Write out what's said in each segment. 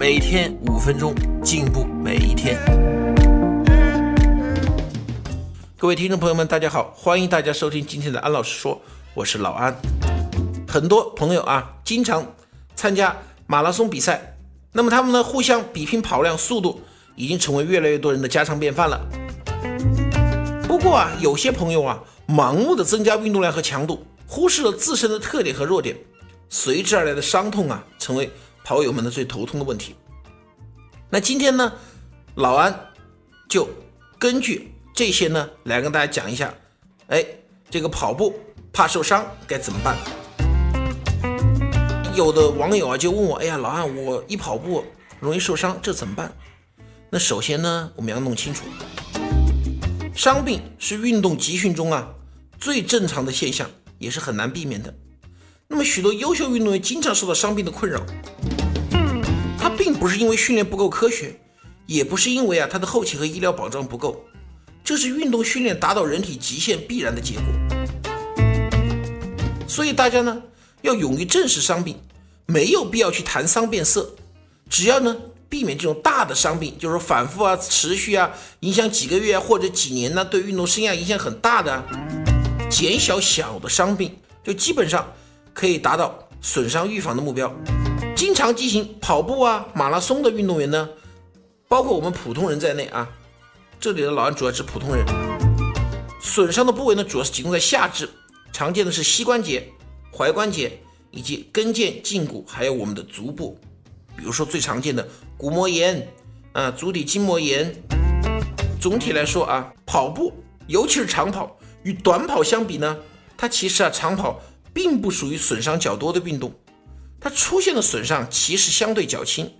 每天五分钟，进步每一天。各位听众朋友们，大家好，欢迎大家收听今天的安老师说，我是老安。很多朋友啊，经常参加马拉松比赛，那么他们呢互相比拼跑量、速度，已经成为越来越多人的家常便饭了。不过啊，有些朋友啊，盲目的增加运动量和强度，忽视了自身的特点和弱点。随之而来的伤痛啊，成为跑友们的最头痛的问题。那今天呢，老安就根据这些呢，来跟大家讲一下，哎，这个跑步怕受伤该怎么办？有的网友啊就问我，哎呀，老安，我一跑步容易受伤，这怎么办？那首先呢，我们要弄清楚，伤病是运动集训中啊最正常的现象，也是很难避免的。那么许多优秀运动员经常受到伤病的困扰，不是因为训练不够科学，也不是因为啊他的后勤和医疗保障不够，这是运动训练达到人体极限必然的结果。所以大家呢要勇于正视伤病，没有必要去谈伤变色，只要呢避免这种大的伤病，就是反复啊、持续啊、影响几个月或者几年呢，对运动生涯影响很大的，减小小的伤病，就基本上。可以达到损伤预防的目标。经常进行跑步啊、马拉松的运动员呢，包括我们普通人在内啊，这里的老安主要指普通人。损伤的部位呢，主要是集中在下肢，常见的是膝关节、踝关节以及跟腱、胫骨，还有我们的足部。比如说最常见的骨膜炎啊、足底筋膜炎。总体来说啊，跑步尤其是长跑与短跑相比呢，它其实啊长跑。并不属于损伤较多的运动，它出现的损伤其实相对较轻，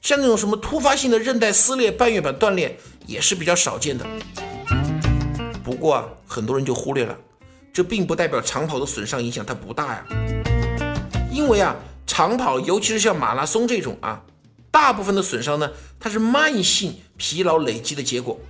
像那种什么突发性的韧带撕裂、半月板断裂也是比较少见的。不过啊，很多人就忽略了，这并不代表长跑的损伤影响它不大呀。因为啊，长跑尤其是像马拉松这种啊，大部分的损伤呢，它是慢性疲劳累积的结果。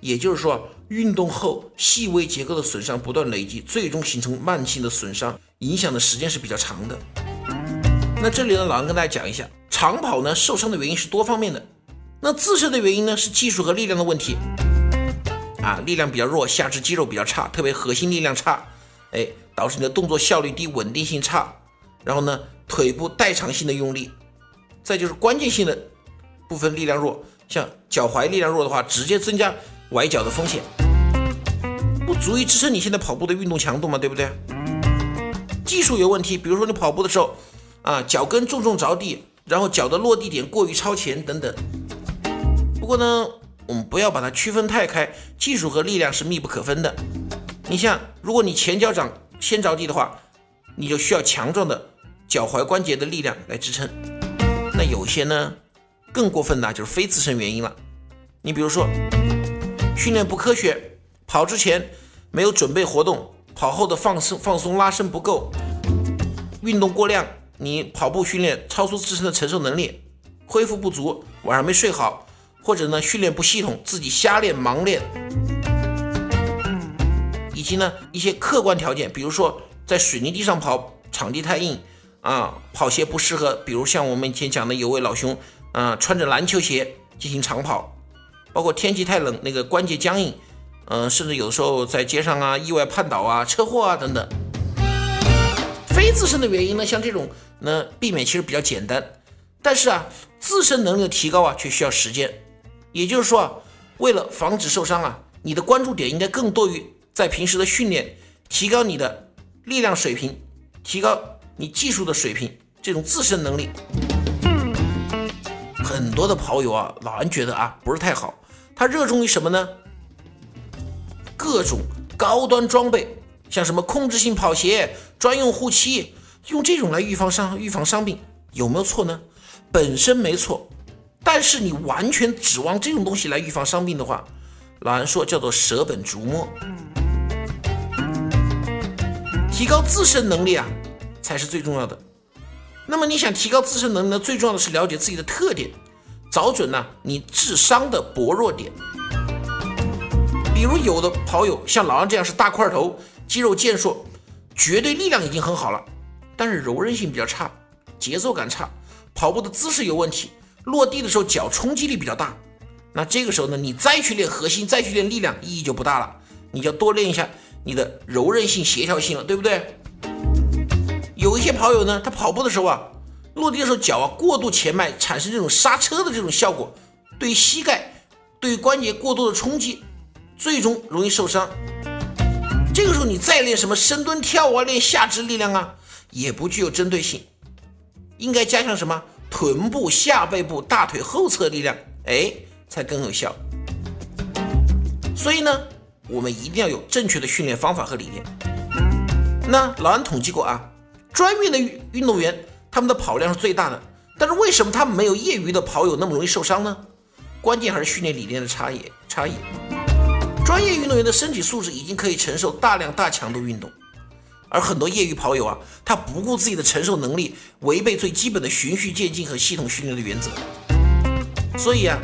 也就是说，运动后细微结构的损伤不断累积，最终形成慢性的损伤，影响的时间是比较长的。那这里呢，老杨跟大家讲一下，长跑呢受伤的原因是多方面的。那自身的原因呢是技术和力量的问题，啊，力量比较弱，下肢肌肉比较差，特别核心力量差，哎，导致你的动作效率低，稳定性差。然后呢，腿部代偿性的用力，再就是关键性的部分力量弱，像脚踝力量弱的话，直接增加。崴脚的风险不足以支撑你现在跑步的运动强度嘛，对不对？技术有问题，比如说你跑步的时候啊，脚跟重重着地，然后脚的落地点过于超前等等。不过呢，我们不要把它区分太开，技术和力量是密不可分的。你像，如果你前脚掌先着地的话，你就需要强壮的脚踝关节的力量来支撑。那有些呢，更过分的就是非自身原因了。你比如说。训练不科学，跑之前没有准备活动，跑后的放松放松拉伸不够，运动过量，你跑步训练超出自身的承受能力，恢复不足，晚上没睡好，或者呢训练不系统，自己瞎练盲练，以及呢一些客观条件，比如说在水泥地上跑，场地太硬啊，跑鞋不适合，比如像我们以前讲的有位老兄啊，穿着篮球鞋进行长跑。包括天气太冷，那个关节僵硬，嗯，甚至有时候在街上啊，意外绊倒啊，车祸啊等等。自身的原因呢，像这种，呢，避免其实比较简单，但是啊，自身能力的提高啊，却需要时间。也就是说啊，为了防止受伤啊，你的关注点应该更多于在平时的训练，提高你的力量水平，提高你技术的水平，这种自身能力。很多的跑友啊，老安觉得啊，不是太好。他热衷于什么呢？各种高端装备，像什么控制性跑鞋、专用护膝，用这种来预防伤、预防伤病，有没有错呢？本身没错，但是你完全指望这种东西来预防伤病的话，老安说叫做舍本逐末。提高自身能力啊，才是最重要的。那么你想提高自身能力呢？最重要的是了解自己的特点，找准呢你治伤的薄弱点。比如有的跑友像老安这样是大块头，肌肉健硕，绝对力量已经很好了，但是柔韧性比较差，节奏感差，跑步的姿势有问题，落地的时候脚冲击力比较大。那这个时候呢，你再去练核心，再去练力量，意义就不大了。你就要多练一下。你的柔韧性、协调性了，对不对？有一些跑友呢，他跑步的时候啊，落地的时候脚啊过度前迈，产生这种刹车的这种效果，对膝盖、对关节过度的冲击，最终容易受伤。这个时候你再练什么深蹲、跳啊，练下肢力量啊，也不具有针对性。应该加强什么臀部、下背部、大腿后侧力量，哎，才更有效。所以呢。我们一定要有正确的训练方法和理念。那老安统计过啊，专业的运运动员他们的跑量是最大的，但是为什么他们没有业余的跑友那么容易受伤呢？关键还是训练理念的差异。差异。专业运动员的身体素质已经可以承受大量大强度运动，而很多业余跑友啊，他不顾自己的承受能力，违背最基本的循序渐进和系统训练的原则。所以啊，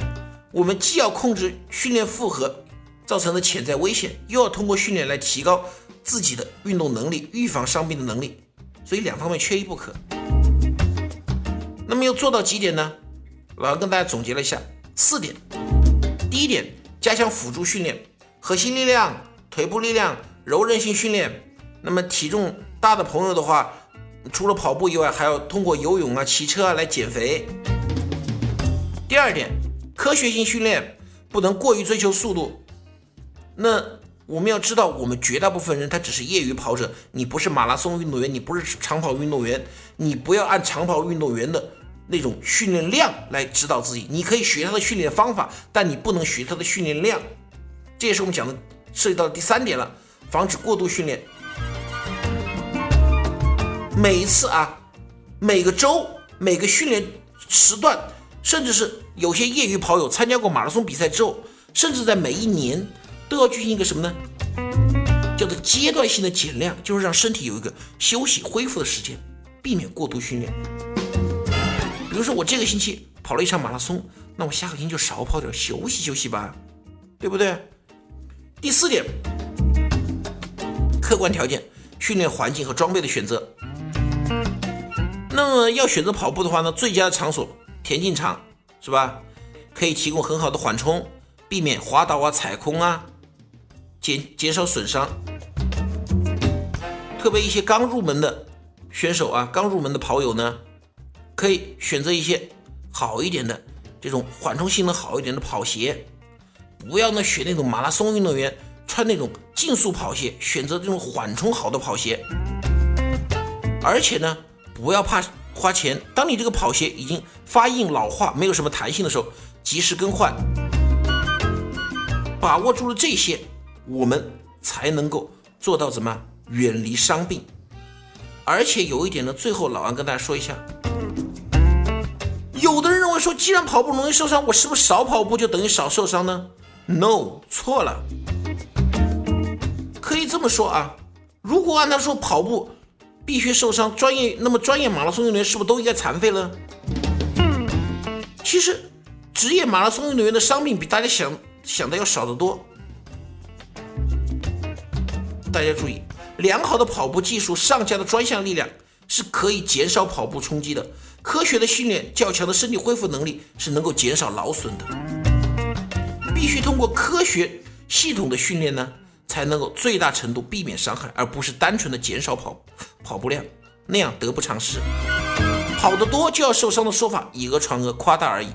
我们既要控制训练负荷。造成的潜在危险，又要通过训练来提高自己的运动能力、预防伤病的能力，所以两方面缺一不可。那么要做到几点呢？老杨跟大家总结了一下四点。第一点，加强辅助训练，核心力量、腿部力量、柔韧性训练。那么体重大的朋友的话，除了跑步以外，还要通过游泳啊、骑车啊来减肥。第二点，科学性训练，不能过于追求速度。那我们要知道，我们绝大部分人他只是业余跑者，你不是马拉松运动员，你不是长跑运动员，你不要按长跑运动员的那种训练量来指导自己。你可以学他的训练方法，但你不能学他的训练量。这也是我们讲的涉及到第三点了，防止过度训练。每一次啊，每个周、每个训练时段，甚至是有些业余跑友参加过马拉松比赛之后，甚至在每一年。都要进行一个什么呢？叫做阶段性的减量，就是让身体有一个休息恢复的时间，避免过度训练。比如说我这个星期跑了一场马拉松，那我下个星期就少跑点，休息休息吧，对不对？第四点，客观条件、训练环境和装备的选择。那么要选择跑步的话呢，最佳的场所田径场是吧？可以提供很好的缓冲，避免滑倒啊、踩空啊。减减少损伤，特别一些刚入门的选手啊，刚入门的跑友呢，可以选择一些好一点的这种缓冲性能好一点的跑鞋，不要呢选那种马拉松运动员穿那种竞速跑鞋，选择这种缓冲好的跑鞋。而且呢，不要怕花钱，当你这个跑鞋已经发硬老化，没有什么弹性的时候，及时更换。把握住了这些。我们才能够做到怎么远离伤病，而且有一点呢，最后老王跟大家说一下，有的人认为说，既然跑步容易受伤，我是不是少跑步就等于少受伤呢？No，错了，可以这么说啊，如果按他说跑步必须受伤，专业那么专业马拉松运动员是不是都应该残废了？其实职业马拉松运动员的伤病比大家想想的要少得多。大家注意，良好的跑步技术、上佳的专项力量是可以减少跑步冲击的。科学的训练、较强的身体恢复能力是能够减少劳损的。必须通过科学系统的训练呢，才能够最大程度避免伤害，而不是单纯的减少跑跑步量，那样得不偿失。跑得多就要受伤的说法以讹传讹，夸大而已。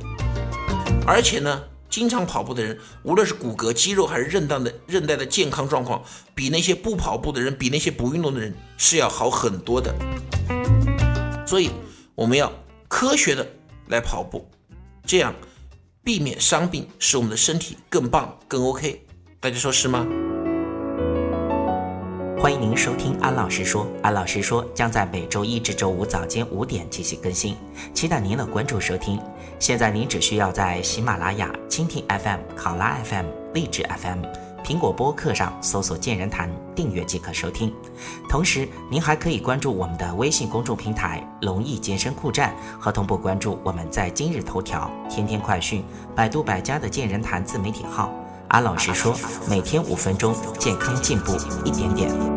而且呢。经常跑步的人，无论是骨骼、肌肉还是韧带的韧带的健康状况，比那些不跑步的人，比那些不运动的人是要好很多的。所以，我们要科学的来跑步，这样避免伤病，使我们的身体更棒、更 OK。大家说是吗？欢迎您收听安老师说，安老师说将在每周一至周五早间五点进行更新，期待您的关注收听。现在您只需要在喜马拉雅、蜻蜓 FM、考拉 FM、荔枝 FM、苹果播客上搜索“健人谈”，订阅即可收听。同时，您还可以关注我们的微信公众平台“龙易健身酷站”，和同步关注我们在今日头条、天天快讯、百度百家的“健人谈”自媒体号。安老师说，每天五分钟，健康进步一点点。